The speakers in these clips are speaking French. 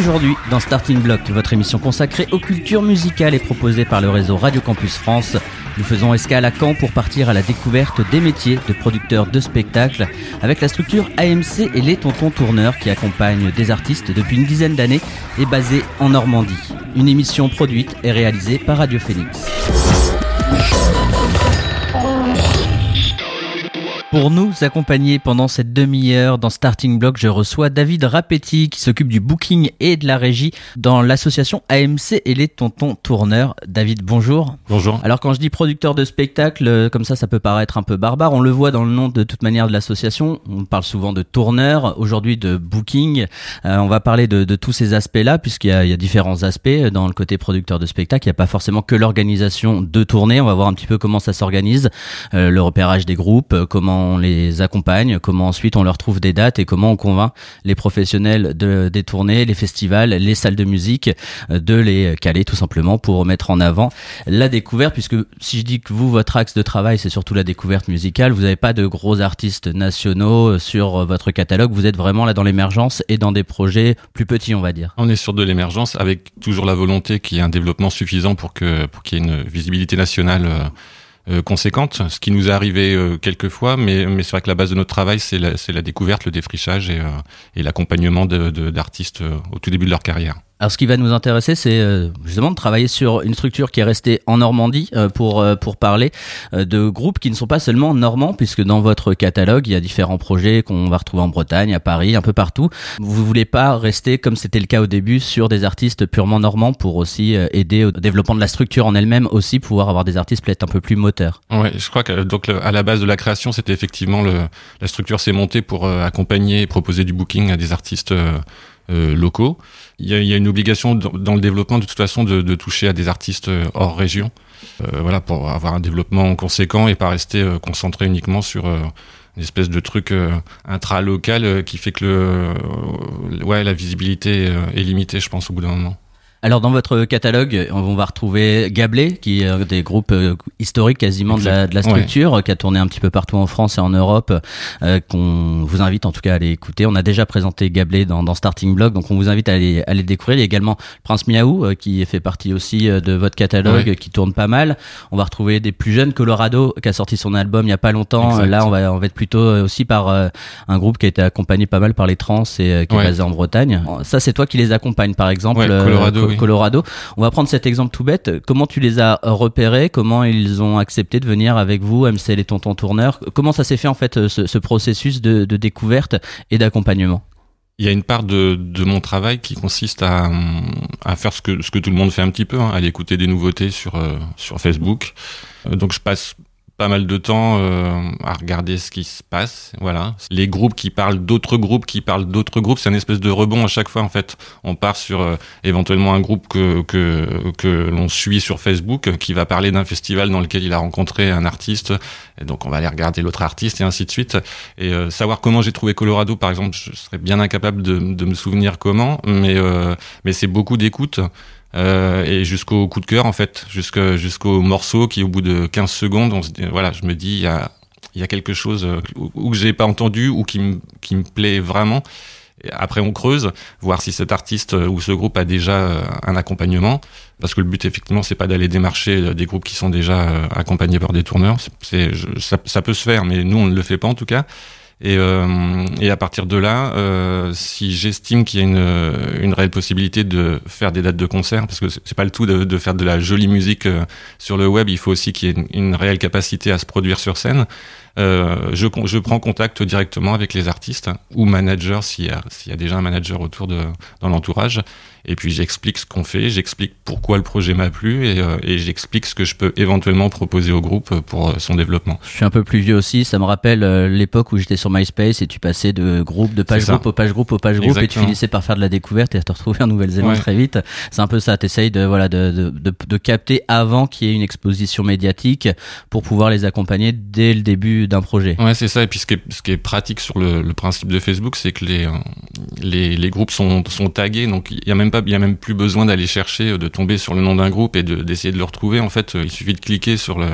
Aujourd'hui, dans Starting Block, votre émission consacrée aux cultures musicales est proposée par le réseau Radio Campus France. Nous faisons escale à Caen pour partir à la découverte des métiers de producteurs de spectacles avec la structure AMC et les Tontons Tourneurs qui accompagnent des artistes depuis une dizaine d'années et basée en Normandie. Une émission produite et réalisée par Radio Phoenix. Pour nous accompagner pendant cette demi-heure dans Starting Block, je reçois David Rapetti qui s'occupe du booking et de la régie dans l'association AMC et les Tontons Tourneurs. David, bonjour. Bonjour. Alors quand je dis producteur de spectacle, euh, comme ça ça peut paraître un peu barbare, on le voit dans le nom de toute manière de l'association, on parle souvent de tourneur, aujourd'hui de booking, Euh, on va parler de, de tous ces aspects-là puisqu'il y, a- il y a différents aspects dans le côté producteur de spectacle, il n'y a pas forcément que l'organisation de tournée, on va voir un petit peu comment ça s'organise, euh, le repérage des groupes, euh, comment on les accompagne, comment ensuite on leur trouve des dates et comment on convainc les professionnels de, des tournées, les festivals, les salles de musique euh, de les caler tout simplement pour mettre en avant la découverte puisque si je dis que vous votre axe de travail c'est surtout la découverte musicale, vous n'avez pas de gros artistes nationaux sur votre catalogue, vous êtes vraiment là dans l'émergence et dans des projets plus petits on va dire. On est sur de l'émergence avec toujours la volonté qu'il y ait un développement suffisant pour pour qu'il y ait une visibilité nationale euh, conséquente, ce qui nous est arrivé euh, quelques fois, mais, c'est vrai que la base de notre travail, c'est la, la découverte, le défrichage et, euh, et l'accompagnement d'artistes euh, au tout début de leur carrière. Alors ce qui va nous intéresser, c'est euh, justement de travailler sur une structure qui est restée en Normandie euh, pour euh, pour parler de groupes qui ne sont pas seulement normands, puisque dans votre catalogue il y a différents projets qu'on va retrouver en Bretagne, à Paris, un peu partout. Vous voulez pas rester comme c'était le cas au début sur des artistes purement normands pour aussi aider au développement de la structure en elle-même, aussi pouvoir avoir des artistes peut-être un peu plus moteurs? Ouais, je crois que donc à la base de la création, c'était effectivement le, la structure s'est montée pour accompagner et proposer du booking à des artistes euh, locaux. Il y, a, il y a une obligation dans, le développement de toute façon de, de toucher à des artistes euh, hors région, euh, voilà pour avoir un développement conséquent et pas rester euh, concentré uniquement sur euh, une espèce de truc intra-local qui fait que le, ouais la visibilité est limitée, je pense au bout d'un moment. Alors dans votre catalogue, on va retrouver Gablé, qui est un des groupes euh, historiques quasiment de la, de la structure, qui a tourné un petit peu partout en France et en Europe, euh, qu'on vous invite en tout cas à aller écouter. On a déjà présenté Gablé dans, dans Starting Block, donc on vous invite à aller, à aller le découvrir. Il y a également Prince Miaou, euh, qui fait partie aussi euh, de votre catalogue, Ouais. qui tourne pas mal. On va retrouver des plus jeunes, Colorado, qui a sorti son album il y a pas longtemps. Exact. Là, on va, on va être plutôt euh, aussi par euh, un groupe qui a été accompagné pas mal par les trans et euh, qui est basé en Bretagne. Ça, c'est toi qui les accompagne, par exemple. Colorado, oui. Colorado. On va prendre cet exemple tout bête. Comment tu les as repérés? Comment ils ont accepté de venir avec vous, MC les Tontons Tourneurs? Comment ça s'est fait en fait euh, ce, ce processus de, de découverte et d'accompagnement? Il y a une part de, de mon travail qui consiste à, à faire ce que, ce que tout le monde fait un petit peu, hein, aller écouter des nouveautés sur, euh, sur Facebook. Euh, donc je passe pas mal de temps euh, à regarder ce qui se passe. Voilà, les groupes qui parlent d'autres groupes, qui parlent d'autres groupes, c'est une espèce de rebond à chaque fois. En fait, on part sur euh, éventuellement un groupe que que, que l'on suit sur Facebook, qui va parler d'un festival dans lequel il a rencontré un artiste, et donc on va aller regarder l'autre artiste et ainsi de suite. Et euh, savoir comment j'ai trouvé Colorado, par exemple, je serais bien incapable de, de me souvenir comment, mais euh, mais c'est beaucoup d'écoute. Euh, et jusqu'au coup de cœur en fait, jusqu'au jusqu'au morceau qui au bout de 15 secondes, on se voilà, je me dis il y a y a quelque chose euh, ou ou que j'ai pas entendu ou qui me qui me plaît vraiment. Après on creuse, voir si cet artiste euh, ou ce groupe a déjà euh, un accompagnement, parce que le but effectivement c'est pas d'aller démarcher des groupes qui sont déjà accompagnés par des tourneurs. C'est- ça, ça peut se faire, mais nous on ne le fait pas en tout cas. Et, euh, et à partir de là, euh, si j'estime qu'il y a une, une réelle possibilité de faire des dates de concert, parce que c'est pas le tout de, de faire de la jolie musique euh, sur le web, il faut aussi qu'il y ait une, réelle capacité à se produire sur scène. Euh, je, je prends contact directement avec les artistes ou managers s'il y, a- s'il y a déjà un manager autour de dans l'entourage. Et puis j'explique ce qu'on fait, j'explique pourquoi le projet m'a plu et, euh, et j'explique ce que je peux éventuellement proposer au groupe pour euh, son développement. Je suis un peu plus vieux aussi, ça me rappelle euh, l'époque où j'étais sur MySpace et tu passais de groupe, de page groupe au page groupe au page groupe et tu finissais par faire de la découverte et à te retrouver en Nouvelle-Zélande Ouais. très vite. C'est un peu ça, t'essayes de, voilà, de, de, de, de capter avant qu'il y ait une exposition médiatique pour pouvoir les accompagner dès le début d'un projet. Ouais, c'est ça. Et puis ce qui est, ce qui est pratique sur le, le principe de Facebook, c'est que les, euh, les, les groupes sont, sont tagués, donc il y a même pas, il y a même plus besoin d'aller chercher, de tomber sur le nom d'un groupe et de- d'essayer de le retrouver. En fait, euh, il suffit de cliquer sur le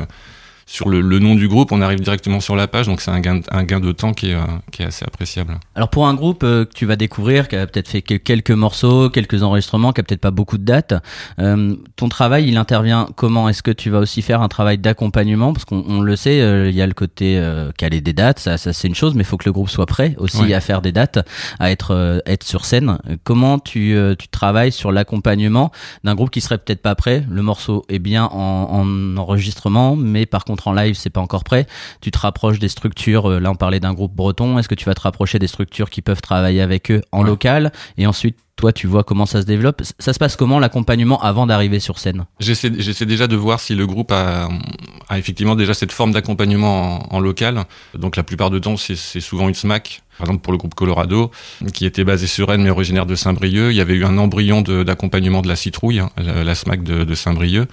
sur le, le, nom du groupe, on arrive directement sur la page, donc c'est un gain, un gain de temps qui est, qui est assez appréciable. Alors pour un groupe que tu vas découvrir, qui a peut-être fait quelques morceaux, quelques enregistrements, qui a peut-être pas beaucoup de dates, ton travail, il intervient comment? Est-ce que tu vas aussi faire un travail d'accompagnement? Parce qu'on le sait, il y a le côté caler des dates, ça, ça c'est une chose, mais il faut que le groupe soit prêt aussi à faire des dates, à être, être sur scène. Comment tu, tu travailles sur l'accompagnement d'un groupe qui serait peut-être pas prêt? Le morceau est bien en, enregistrement, mais par contre en live, c'est pas encore prêt. Tu te rapproches des structures. Euh, là, on parlait d'un groupe breton. Est-ce que tu vas te rapprocher des structures qui peuvent travailler avec eux en local? Et ensuite toi, tu vois comment ça se développe. Ça se passe comment l'accompagnement avant d'arriver sur scène? J'essaie déjà de voir si le groupe a, effectivement déjà cette forme d'accompagnement en, local. Donc la plupart du temps, c'est souvent une SMAC. Par exemple, pour le groupe Colorado, qui était basé sur Rennes mais originaire de Saint-Brieuc, il y avait eu un embryon d'accompagnement de, la citrouille, hein, la, SMAC de, de Saint-Brieuc.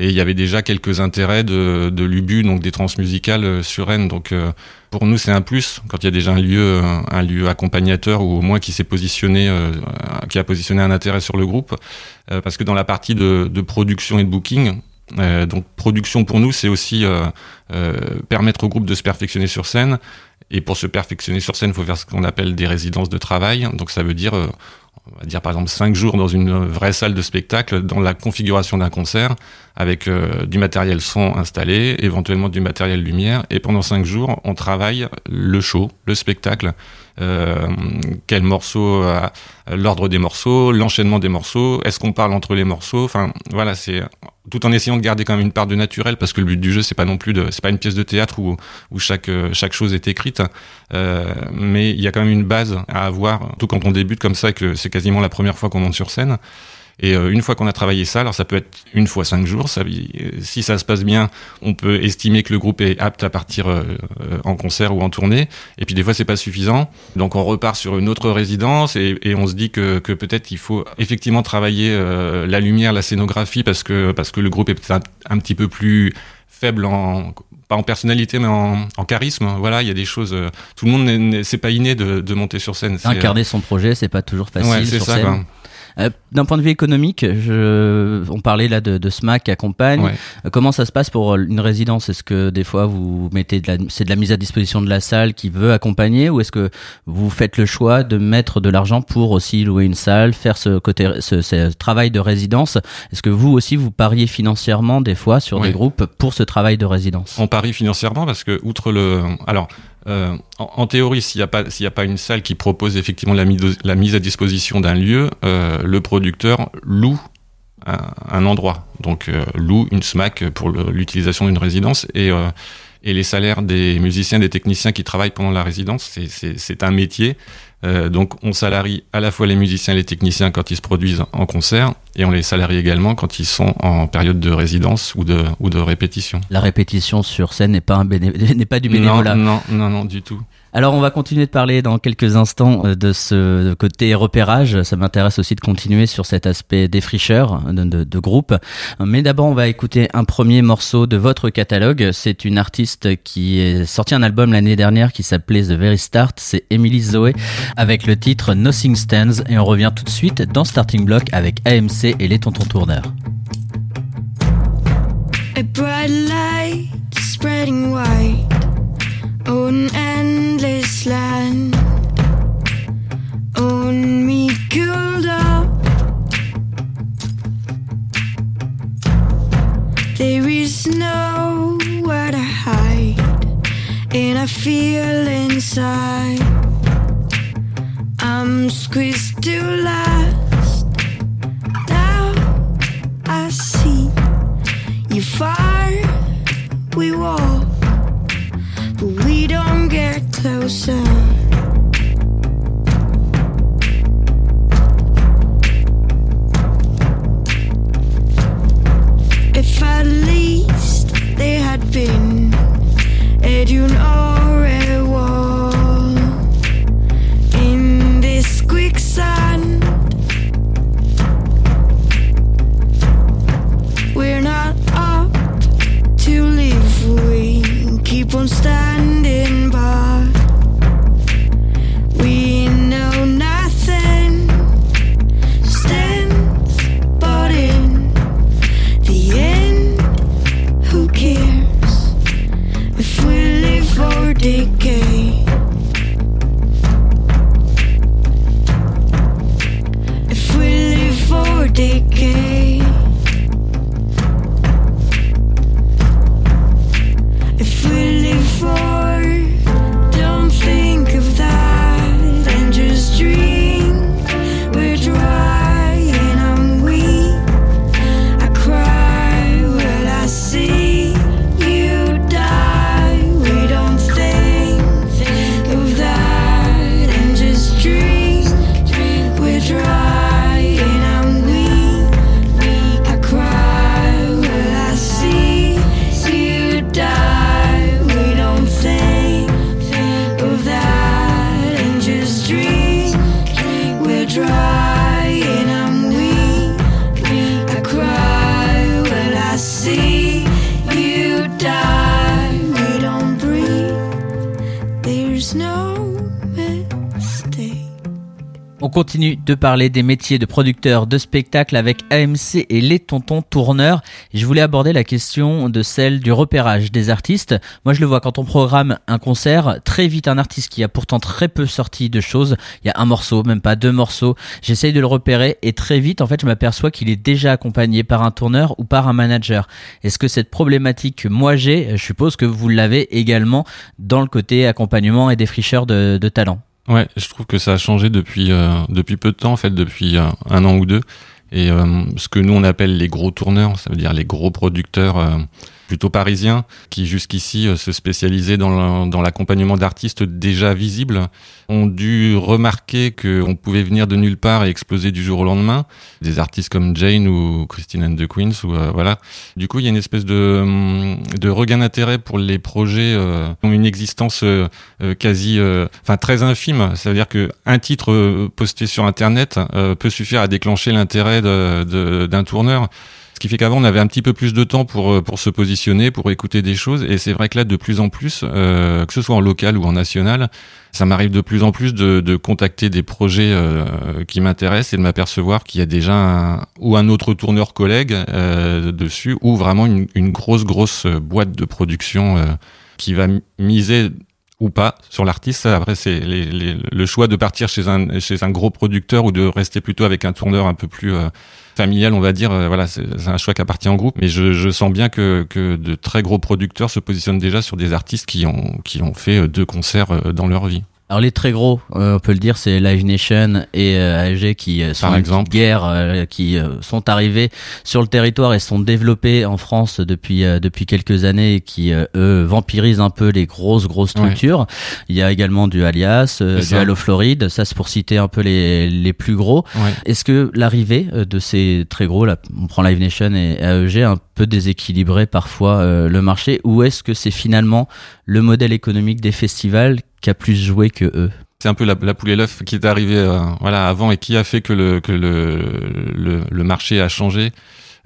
Et il y avait déjà quelques intérêts de, de l'UBU, donc des transmusicales euh, sur Rennes. Donc euh, pour nous, c'est un plus quand il y a déjà un lieu, euh, un lieu accompagnateur ou au moins qui s'est positionné, qui a positionné un intérêt sur le groupe. parce que dans la partie de, de production et de booking, donc production pour nous, c'est aussi permettre au groupe de se perfectionner sur scène. Et pour se perfectionner sur scène, il faut faire ce qu'on appelle des résidences de travail. Donc ça veut dire on va dire par exemple cinq jours dans une vraie salle de spectacle, dans la configuration d'un concert, avec euh, du matériel son installé, éventuellement du matériel lumière, et pendant cinq jours, on travaille le show, le spectacle, euh, quel morceau, euh, l'ordre des morceaux, l'enchaînement des morceaux, est-ce qu'on parle entre les morceaux, enfin voilà, c'est tout en essayant de garder quand même une part de naturel parce que le but du jeu c'est pas non plus de c'est pas une pièce de théâtre où où chaque euh, chaque chose est écrite. Euh, mais il y a quand même une base à avoir tout quand on débute comme ça que c'est quasiment la première fois qu'on monte sur scène et euh, une fois qu'on a travaillé ça, alors ça peut être une fois cinq jours. Ça, si ça se passe bien, on peut estimer que le groupe est apte à partir euh, en concert ou en tournée. Et puis des fois, c'est pas suffisant. Donc on repart sur une autre résidence et, et on se dit que, que peut-être il faut effectivement travailler euh, la lumière, la scénographie parce que parce que le groupe est peut-être un, petit peu plus faible en pas en personnalité mais en, en, charisme voilà il y a des choses tout le monde c'est pas inné de, de, monter sur scène incarner son projet c'est pas toujours facile ouais, sur ça, scène. Quoi. Euh, d'un point de vue économique, je, on parlait là de, de SMAC qui accompagne. Euh, comment ça se passe pour une résidence? Est-ce que des fois vous mettez de la, c'est de la mise à disposition de la salle qui veut accompagner, ou est-ce que vous faites le choix de mettre de l'argent pour aussi louer une salle, faire ce côté, ce, ce travail de résidence? Est-ce que vous aussi vous pariez financièrement des fois sur des groupes pour ce travail de résidence? On parie financièrement parce que outre le, alors euh, en, en, théorie, s'il n'y a pas a pas une salle qui propose effectivement la, mise, la mise à disposition d'un lieu, euh, le producteur loue un, un endroit, donc euh, loue une SMAC pour l'utilisation d'une résidence et euh, et les salaires des musiciens, des techniciens qui travaillent pendant la résidence, c'est un métier. Euh, donc on salarie à la fois les musiciens et les techniciens quand ils se produisent en concert et on les salarie également quand ils sont en période de résidence ou de, ou de répétition. La répétition sur scène n'est pas, un n'est pas du bénévolat. Non, non, non, non, du tout. Alors on va continuer de parler dans quelques instants euh, de ce côté repérage. Ça m'intéresse aussi de continuer sur cet aspect défricheur de, de, groupe. Mais d'abord on va écouter un premier morceau de votre catalogue. C'est une artiste qui est sorti un album l'année dernière qui s'appelait The Very Start. C'est Emily Zoé avec le titre Nothing Stands. Et on revient tout de suite dans Starting Block avec AMC et les tontons tourneurs. A bright light spreading on there is nowhere to hide and I feel inside. I'm squeezed to last continue de parler des métiers de producteurs de spectacles avec AMC et les tontons tourneurs. Je voulais aborder la question de celle du repérage des artistes. Moi, je le vois quand on programme un concert, très vite un artiste qui a pourtant très peu sorti de choses. Il y a un morceau, même pas deux morceaux. J'essaye de le repérer et très vite, en fait, je m'aperçois qu'il est déjà accompagné par un tourneur ou par un manager. Est-ce que cette problématique que moi j'ai, je suppose que vous l'avez également dans le côté accompagnement et défricheur de, de talent? Ouais, je trouve que ça a changé depuis euh, depuis peu de temps en fait, depuis euh, un an ou deux. Et euh, ce que nous on appelle les gros tourneurs, ça veut dire les gros producteurs plutôt parisien, qui jusqu'ici euh, se spécialisait dans l'accompagnement d'artistes déjà visibles, ont dû remarquer qu'on pouvait venir de nulle part et exploser du jour au lendemain. Des artistes comme Jane ou Christine and the Queens, ou euh, voilà. Du coup, il y a une espèce de, de regain d'intérêt pour les projets euh, qui ont une existence quasi, enfin très infime. Ça veut dire que un titre posté sur Internet peut suffire à déclencher l'intérêt d'un tourneur. Ce qui fait qu'avant on avait un petit peu plus de temps pour euh, pour se positionner, pour écouter des choses. Et c'est vrai que là, de plus en plus, euh, que ce soit en local ou en national, ça m'arrive de plus en plus de, de contacter des projets euh, qui m'intéressent et de m'apercevoir qu'il y a déjà un, ou un autre tourneur collègue euh, dessus, ou vraiment une, une, grosse grosse boîte de production euh, qui va miser ou pas sur l'artiste. Après, c'est le choix de partir chez un, chez un gros producteur ou de rester plutôt avec un tourneur un peu plus euh, familial, on va dire. Euh, voilà, c'est un choix qui appartient au groupe. Mais je, je sens bien que, que de très gros producteurs se positionnent déjà sur des artistes qui ont, qui ont fait deux concerts euh, dans leur vie. Alors les très gros, euh, on peut le dire, c'est Live Nation et euh, AEG qui euh, sont Par exemple. guerre, euh, qui sont arrivés sur le territoire et sont développés en France depuis depuis quelques années et qui eux vampirisent un peu les grosses grosses structures. Il y a également du Alias, du Halo Floride, ça c'est pour citer un peu les les plus gros. Ouais. Est-ce que l'arrivée de ces très gros, là, on prend Live Nation et AEG, un peu déséquilibré parfois le marché, ou est-ce que c'est finalement le modèle économique des festivals qui a plus joué que eux. C'est un peu la, poule et l'œuf qui est arrivé euh, voilà avant et qui a fait que le que le, le, le marché a changé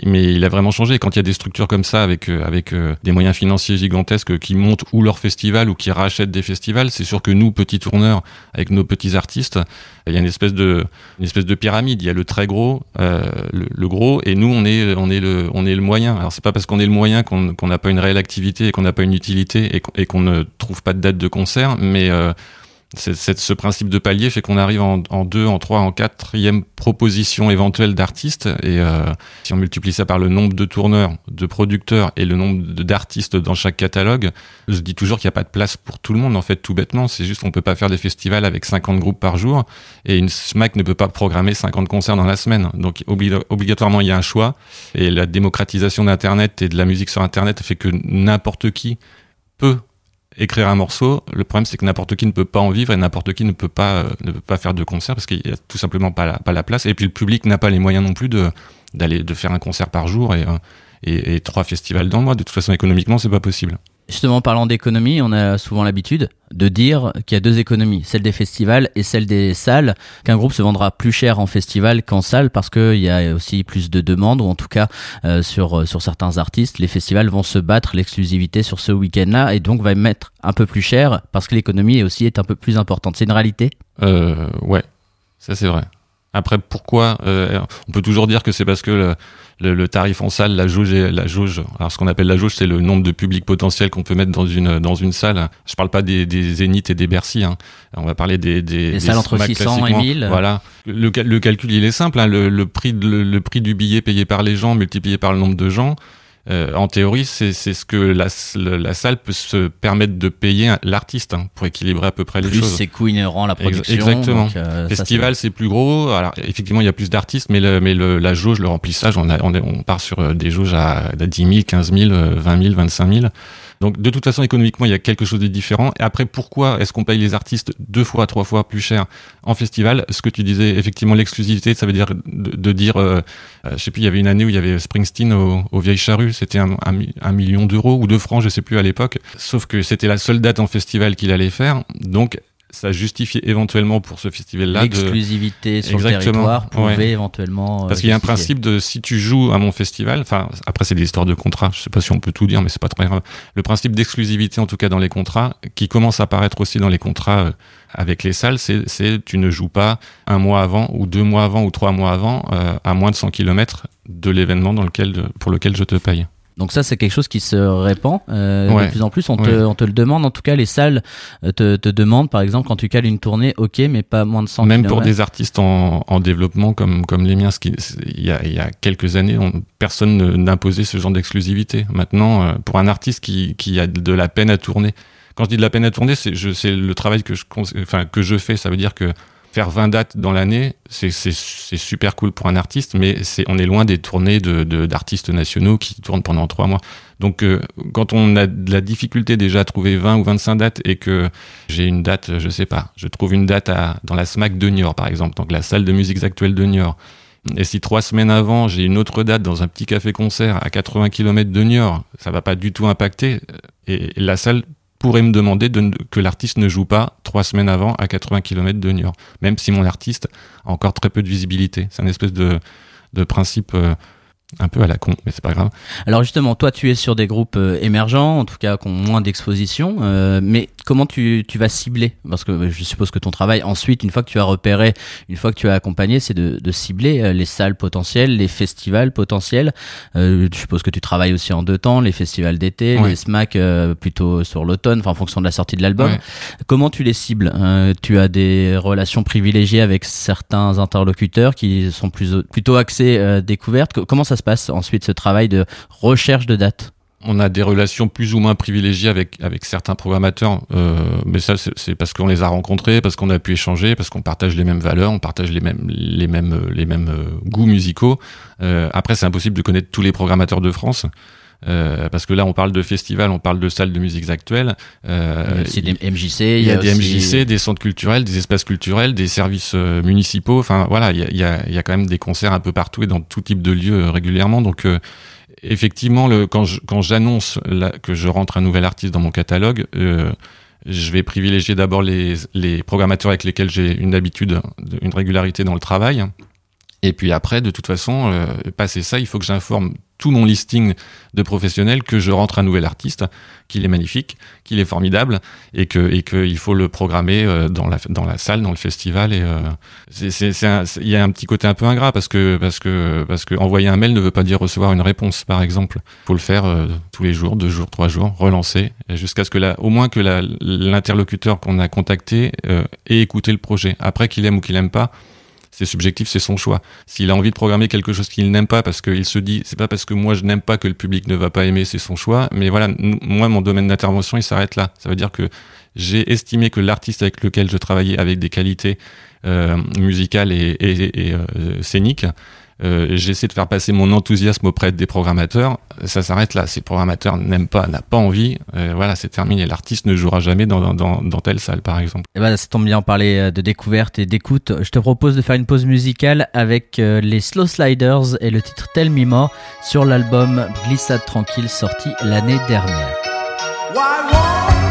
mais il a vraiment changé. Quand il y a des structures comme ça, avec euh, avec euh, des moyens financiers gigantesques qui montent ou leur festival ou qui rachètent des festivals, c'est sûr que nous, petits tourneurs, avec nos petits artistes, il y a une espèce de une espèce de pyramide. Il y a le très gros, euh, le, gros, et nous, on est on est le on est le moyen. Alors c'est pas parce qu'on est le moyen qu'on qu'on n'a pas une réelle activité et qu'on n'a pas une utilité et qu'on ne trouve pas de date de concert, mais euh, c'est, ce principe de palier fait qu'on arrive en, deux, en trois, en quatrième proposition éventuelle d'artistes. Et euh, si on multiplie ça par le nombre de tourneurs, de producteurs et le nombre d'artistes dans chaque catalogue, je dis toujours qu'il n'y a pas de place pour tout le monde, en fait, tout bêtement. C'est juste qu'on peut pas faire des festivals avec 50 groupes par jour et une SMAC ne peut pas programmer 50 concerts dans la semaine. Donc obligatoirement, il y a un choix. Et la démocratisation d'Internet et de la musique sur Internet fait que n'importe qui peut écrire un morceau. Le problème, c'est que n'importe qui ne peut pas en vivre et n'importe qui ne peut pas euh, ne peut pas faire de concert parce qu'il y a tout simplement pas la, pas la place. Et puis le public n'a pas les moyens non plus de d'aller de faire un concert par jour et, euh, et, et trois festivals dans le mois. De toute façon, économiquement, c'est pas possible. Justement, parlant d'économie, on a souvent l'habitude de dire qu'il y a deux économies, celle des festivals et celle des salles, qu'un groupe se vendra plus cher en festival qu'en salle parce qu'il y a aussi plus de demandes, ou en tout cas euh, sur, sur certains artistes, les festivals vont se battre l'exclusivité sur ce week-end-là et donc va mettre un peu plus cher parce que l'économie aussi est un peu plus importante. C'est une réalité? Euh, Ouais, ça c'est vrai. Après, pourquoi euh, On peut toujours dire que c'est parce que le, le, le, tarif en salle, la jauge, est, la jauge. Alors, ce qu'on appelle la jauge, c'est le nombre de publics potentiels qu'on peut mettre dans une dans une salle. Je parle pas des, des Zénith et des Bercy. Hein. On va parler des des, des salles entre 600 et 1000. Voilà. Le, le calcul, il est simple. Hein. Le, le prix le, prix du billet payé par les gens multiplié par le nombre de gens. Euh, en théorie, c'est ce que la, la, salle peut se permettre de payer l'artiste hein, pour équilibrer à peu près les plus choses. Plus ses coûts inhérents à la production. Exactement. Donc, euh, Festival, c'est plus gros. Alors effectivement, il y a plus d'artistes, mais, le, mais le, la jauge, le remplissage, on, a, on, on part sur euh, des jauges à, à 10 000, 15 000, 20 000, 25 000. Donc de toute façon, économiquement, il y a quelque chose de différent. Et après, pourquoi est-ce qu'on paye les artistes deux fois, trois fois plus cher en festival? Ce que tu disais, effectivement, l'exclusivité, ça veut dire de, dire, euh, je sais plus, il y avait une année où il y avait Springsteen au, au Vieilles Charrues, c'était un, un, million d'euros ou de francs, je sais plus à l'époque. Sauf que c'était la seule date en festival qu'il allait faire, donc ça justifiait éventuellement pour ce festival-là. L'exclusivité sur le territoire pouvait éventuellement. Parce qu'il y a un principe de si tu joues à mon festival, enfin après c'est des histoires de contrats, je sais pas si on peut tout dire, mais c'est pas très grave. Le principe d'exclusivité en tout cas dans les contrats, qui commence à apparaître aussi dans les contrats avec les salles, c'est tu ne joues pas un mois avant ou deux mois avant ou trois mois avant à moins de 100 km de l'événement dans lequel pour lequel je te paye. Donc ça, c'est quelque chose qui se répand euh, de plus en plus. On, te, on te le demande. En tout cas, les salles euh, te, te demandent, par exemple, quand tu cales une tournée, ok, mais pas moins de 100 Même pour des artistes en, en, développement comme, comme les miens, ce qui, il, y a, il y a quelques années, on, personne n'imposait ce genre d'exclusivité. Maintenant, euh, pour un artiste qui, qui a de la peine à tourner, quand je dis de la peine à tourner, c'est le travail que je, enfin, que je fais. Ça veut dire que faire 20 dates dans l'année, c'est super cool pour un artiste, mais c'est on est loin des tournées d'artistes de, nationaux qui tournent pendant trois mois. Donc euh, quand on a de la difficulté déjà à trouver 20 ou 25 dates et que j'ai une date, je sais pas, je trouve une date à, dans la SMAC de Niort par exemple, donc la salle de musique actuelle de Niort. Et si trois semaines avant, j'ai une autre date dans un petit café-concert à 80 km de Niort, ça va pas du tout impacter. Et la salle pourrait me demander de, que l'artiste ne joue pas trois semaines avant à 80 km de Niort, même si mon artiste a encore très peu de visibilité. C'est un espèce de, de principe euh, un peu à la con, mais c'est pas grave. Alors justement, toi, tu es sur des groupes euh, émergents, en tout cas qui ont moins d'exposition, euh, mais comment tu, tu vas cibler? Parce que je suppose que ton travail, ensuite, une fois que tu as repéré, une fois que tu as accompagné, c'est de, de, cibler euh, les salles potentielles, les festivals potentiels. Euh, je suppose que tu travailles aussi en deux temps, les festivals d'été, les SMAC plutôt sur l'automne, enfin en fonction de la sortie de l'album. Comment tu les cibles? Tu as des relations privilégiées avec certains interlocuteurs qui sont plus, plutôt axés découvertes. Comment ça se passe ensuite ce travail de recherche de dates on a des relations plus ou moins privilégiées avec certains programmateurs, euh, mais ça c'est parce qu'on les a rencontrés, parce qu'on a pu échanger, parce qu'on partage les mêmes valeurs, on partage les mêmes euh, goûts musicaux. Euh, après, c'est impossible de connaître tous les programmateurs de France. Euh, parce que là, on parle de festivals, on parle de salles de musique actuelles. Euh, il y a des MJC, il y a, des MJC, des centres culturels, des espaces culturels, des services euh, municipaux. Enfin, voilà, il y a, il y, a, y a quand même des concerts un peu partout et dans tout type de lieux régulièrement. Donc, effectivement, le, quand j'annonce que je rentre un nouvel artiste dans mon catalogue, euh, je vais privilégier d'abord les, les, programmateurs avec lesquels j'ai une habitude, une régularité dans le travail. Et puis après, de toute façon, euh, passer ça, il faut que j'informe tout mon listing de professionnels que je rentre un nouvel artiste, qu'il est magnifique, qu'il est formidable et que et qu'il faut le programmer euh, dans la dans la salle, dans le festival et euh, il y a un petit côté un peu ingrat parce que parce que parce que envoyer un mail ne veut pas dire recevoir une réponse par exemple. Faut le faire euh, tous les jours, deux jours, trois jours, relancer jusqu'à ce que là au moins que l'interlocuteur qu'on a contacté ait écouté le projet. Après qu'il aime ou qu'il aime pas c'est subjectif, c'est son choix. S'il a envie de programmer quelque chose qu'il n'aime pas parce qu'il se dit, c'est pas parce que moi je n'aime pas que le public ne va pas aimer, c'est son choix. Mais voilà, moi mon domaine d'intervention il s'arrête là. Ça veut dire que j'ai estimé que l'artiste avec lequel je travaillais avec des qualités euh, musicales et, et, et euh, scéniques euh, j'essaie de faire passer mon enthousiasme auprès des programmateurs. Ça s'arrête là. Si le programmateur n'aime pas, n'a pas envie, euh, voilà, c'est terminé. L'artiste ne jouera jamais dans, dans, dans, telle salle, par exemple. Et eh ben, ça tombe bien, en parler euh, de découverte et d'écoute. Je te propose de faire une pause musicale avec les Slow Sliders et le titre Tell Me More sur l'album Glissade Tranquille sorti l'année dernière. De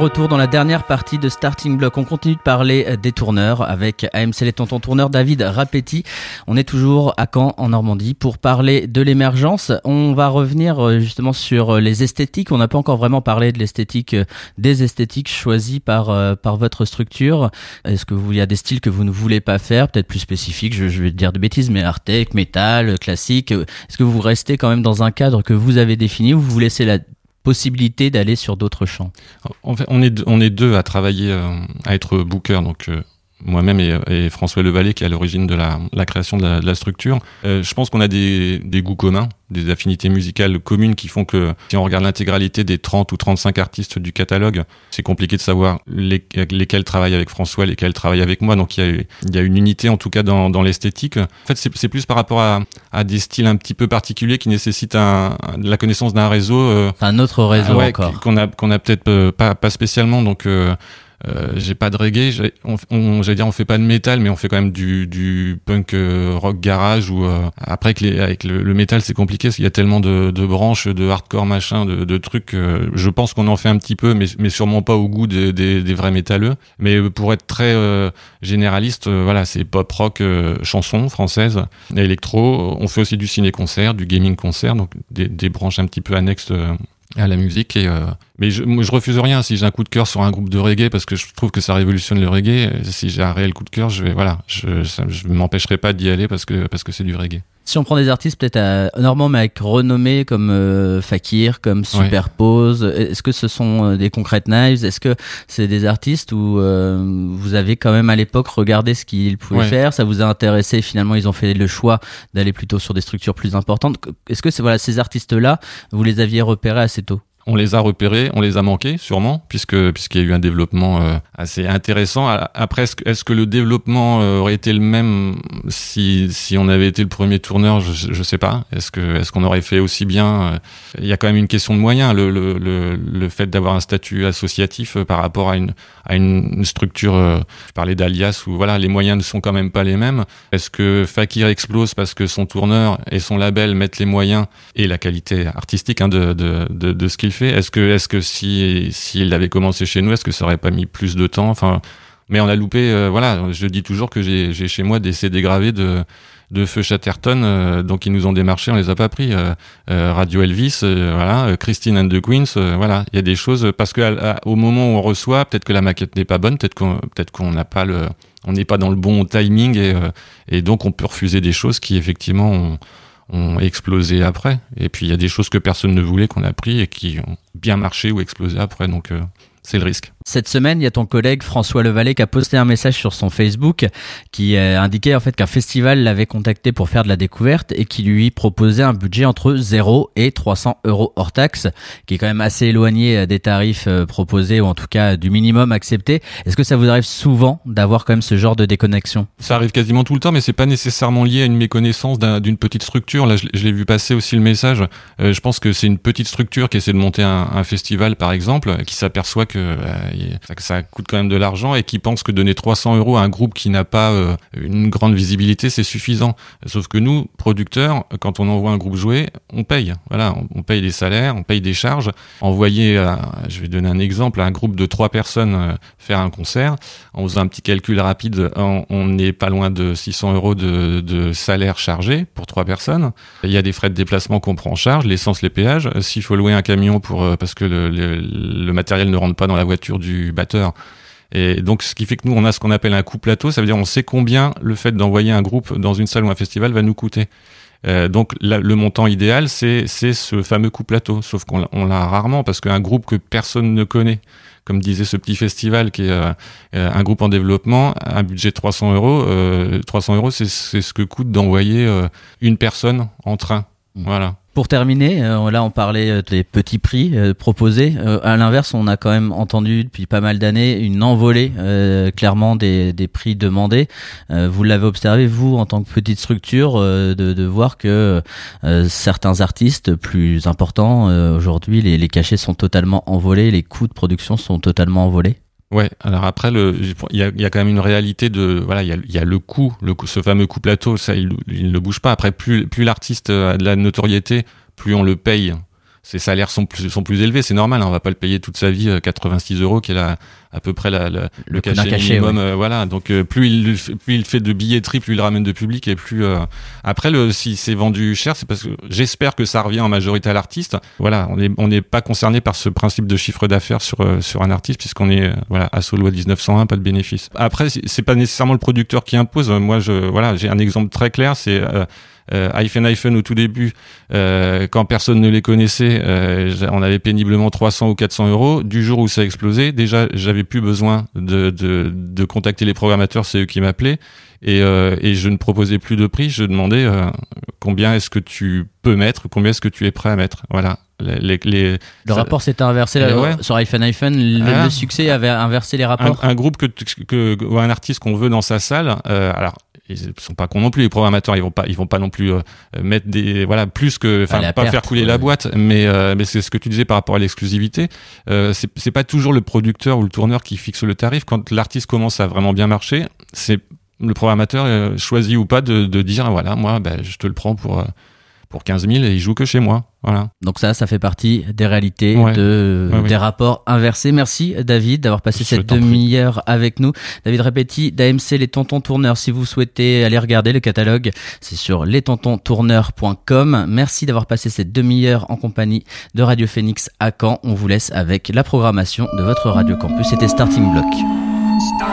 retour dans la dernière partie de Starting Block, on continue de parler euh, des tourneurs avec AMC les tontons tourneurs David Rapetti. On est toujours à Caen en Normandie pour parler de l'émergence. On va revenir euh, justement sur euh, les esthétiques. On n'a pas encore vraiment parlé de l'esthétique, des esthétiques choisies par par votre structure. Est-ce que vous il y a des styles que vous ne voulez pas faire, peut-être plus spécifiques, je, je vais dire de bêtises, mais art tech, métal, classique. Est-ce que vous restez quand même dans un cadre que vous avez défini ou vous laissez la possibilité d'aller sur d'autres champs. En fait, on est, on est deux à travailler, euh, à être booker, donc euh, moi-même et, et, François Levalet qui est à l'origine de la, la, création de la, de la structure. Euh, je pense qu'on a des, des, goûts communs, des affinités musicales communes qui font que si on regarde l'intégralité des 30 ou 35 artistes du catalogue, c'est compliqué de savoir les, lesquels travaillent avec François, lesquels travaillent avec moi. Donc il y a, il y a une unité en tout cas dans, dans l'esthétique. En fait, c'est plus par rapport à, à, des styles un petit peu particuliers qui nécessitent un, la connaissance d'un réseau. Euh, un autre réseau ouais, encore. Qu'on a, qu'on a peut-être euh, pas, pas spécialement. Donc euh, euh, j'ai pas de reggae, on, j'allais dire on fait pas de métal, mais on fait quand même du, du punk euh, rock garage ou euh, après que les, avec le, le métal c'est compliqué parce qu'il y a tellement de, de, branches, de hardcore machin, de, de trucs. je pense qu'on en fait un petit peu, mais, mais sûrement pas au goût des, des, des vrais métalleux. Mais pour être très généraliste, voilà, c'est pop rock, chanson française, électro. On fait aussi du ciné concert, du gaming concert, donc des, des branches un petit peu annexes à la musique et euh, mais je, je refuse rien. Si j'ai un coup de cœur sur un groupe de reggae parce que je trouve que ça révolutionne le reggae si j'ai un réel coup de cœur je vais voilà je je m'empêcherai pas d'y aller parce que parce que c'est du reggae si on prend des artistes peut-être normalement mais avec renommée comme euh, Fakir comme Superpose est-ce que ce sont euh, des concrètes knives? Est-ce que c'est des artistes où vous avez quand même à l'époque regardé ce qu'ils pouvaient faire? Ça vous a intéressé finalement ils ont fait le choix d'aller plutôt sur des structures plus importantes. Est-ce que c'est voilà ces artistes là vous les aviez repérés assez tôt? On les a repérés, on les a manqués sûrement, puisque puisqu'il y a eu un développement euh, assez intéressant. Après, est-ce que, le développement euh, aurait été le même si, si on avait été le premier tourneur? Je, je sais pas. Est-ce que est-ce qu'on aurait fait aussi bien euh, Il y a quand même une question de moyens. Le, le, le, le fait d'avoir un statut associatif par rapport à une à une structure. je parlais d'alias où voilà les moyens ne sont quand même pas les mêmes. Est-ce que Fakir explose parce que son tourneur et son label mettent les moyens et la qualité artistique hein, de, de, de, de ce qu'il Est-ce que, est-ce que si s'il avait commencé chez nous, est-ce que ça aurait pas mis plus de temps? Enfin, mais on a loupé. Euh, voilà, je dis toujours que j'ai, chez moi des CD gravés de de Feu Chatterton, euh, donc ils nous ont démarché, on les a pas pris. Euh, Radio Elvis, voilà, Christine and the Queens, voilà, il y a des choses parce que moment où on reçoit, peut-être que la maquette n'est pas bonne, peut-être qu'on peut-être qu'on n'a pas le, on n'est pas dans le bon timing et, et donc on peut refuser des choses qui effectivement ont, ont explosé après. Et puis il y a des choses que personne ne voulait qu'on a pris et qui ont bien marché ou explosé après. Donc euh, c'est le risque. Cette semaine, il y a ton collègue François Levalet qui a posté un message sur son Facebook qui euh, indiquait en fait qu'un festival l'avait contacté pour faire de la découverte et qui lui proposait un budget entre 0 et 300 euros hors taxe, qui est quand même assez éloigné euh, des tarifs euh, proposés ou en tout cas du minimum accepté. Est-ce que ça vous arrive souvent d'avoir quand même ce genre de déconnexion? Ça arrive quasiment tout le temps, mais c'est pas nécessairement lié à une méconnaissance d'une petite structure. Là, je, l'ai vu passer aussi le message. je pense que c'est une petite structure qui essaie de monter un, un festival, par exemple, qui s'aperçoit que que ça coûte quand même de l'argent et qui pense que donner 300 euros à un groupe qui n'a pas euh, une grande visibilité, c'est suffisant. Sauf que nous, producteurs, quand on envoie un groupe jouer, on paye. Voilà, on, paye des salaires, on paye des charges. Envoyer, je vais donner un exemple, à un groupe de trois personnes euh, faire un concert, en faisant un petit calcul rapide, on n'est pas loin de 600 euros de, de salaire chargé pour trois personnes. Il y a des frais de déplacement qu'on prend en charge, l'essence, les péages. S'il faut louer un camion pour euh, parce que le, le, le matériel ne rentre pas dans la voiture du batteur. Et donc, ce qui fait que nous, on a ce qu'on appelle un coût plateau. Ça veut dire on sait combien le fait d'envoyer un groupe dans une salle ou un festival va nous coûter. Euh, donc, le montant idéal, c'est ce fameux coût plateau. Sauf qu'on l'a rarement parce qu'un groupe que personne ne connaît, comme disait ce petit festival qui est euh, euh, un groupe en développement, un budget de 300 euros, 300 euros, c'est ce que coûte d'envoyer une personne en train. Mmh. Voilà. Pour terminer, euh, là on parlait euh, des petits prix euh, proposés. à l'inverse, on a quand même entendu depuis pas mal d'années une envolée clairement des, des, prix demandés. vous l'avez observé vous en tant que petite structure de, de, voir que certains artistes plus importants aujourd'hui les, les cachets sont totalement envolés, les coûts de production sont totalement envolés. Ouais, alors après, il y a, y quand même une réalité de, voilà, il y a, y a, le coût, le ce fameux coût plateau, ça, il, ne bouge pas. Après, plus l'artiste a de la notoriété, plus on le paye ses salaires sont plus sont plus élevés, c'est normal. Hein, on va pas le payer toute sa vie 86 euros, qui est la, à peu près la, le, cachet, minimum. voilà. Donc plus il plus il fait de billetterie, plus il ramène de public et plus après le si c'est vendu cher, c'est parce que j'espère que ça revient en majorité à l'artiste. Voilà, on est on n'est pas concerné par ce principe de chiffre d'affaires sur sur un artiste puisqu'on est voilà à loi 1901, pas de bénéfice. Après c'est pas nécessairement le producteur qui impose. Moi je voilà j'ai un exemple très clair, c'est euh, iPhone iPhone au tout début, euh, quand personne ne les connaissait, euh, on avait péniblement 300 ou 400 euros. Du jour où ça a explosé, déjà j'avais plus besoin de, de, de contacter les programmateurs, c'est eux qui m'appelaient. Et, euh, et, je ne proposais plus de prix, je demandais euh, combien est-ce que tu peux mettre, combien est-ce que tu es prêt à mettre. Voilà. Les, les, le rapport s'était inversé là, sur iPhone iPhone, le, ah. succès avait inversé les rapports. Un, un groupe que, que, ou un artiste qu'on veut dans sa salle, euh, alors ils sont pas cons non plus les programmateurs ils vont pas ils vont pas non plus euh, mettre des voilà plus que enfin pas faire couler la boîte mais euh, mais c'est ce que tu disais par rapport à l'exclusivité. Euh, c'est c'est pas toujours le producteur ou le tourneur qui fixe le tarif. Quand l'artiste commence à vraiment bien marcher c'est le programmateur euh, choisit ou pas de, de dire voilà moi ben, je te le prends pour pour 15 000 et il joue que chez moi. Voilà. Donc ça, ça fait partie des réalités, de, des rapports inversés. Merci David d'avoir passé cette demi-heure avec nous. David Repetti d'AMC Les Tontons Tourneurs. Si vous souhaitez aller regarder le catalogue, c'est sur lestontontourneurs.com. Merci d'avoir passé cette demi-heure en compagnie de Radio Phoenix à Caen. On vous laisse avec la programmation de votre Radio Campus. C'était Starting Block. Starting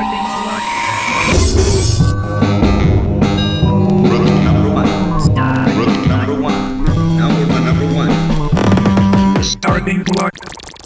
being blocked.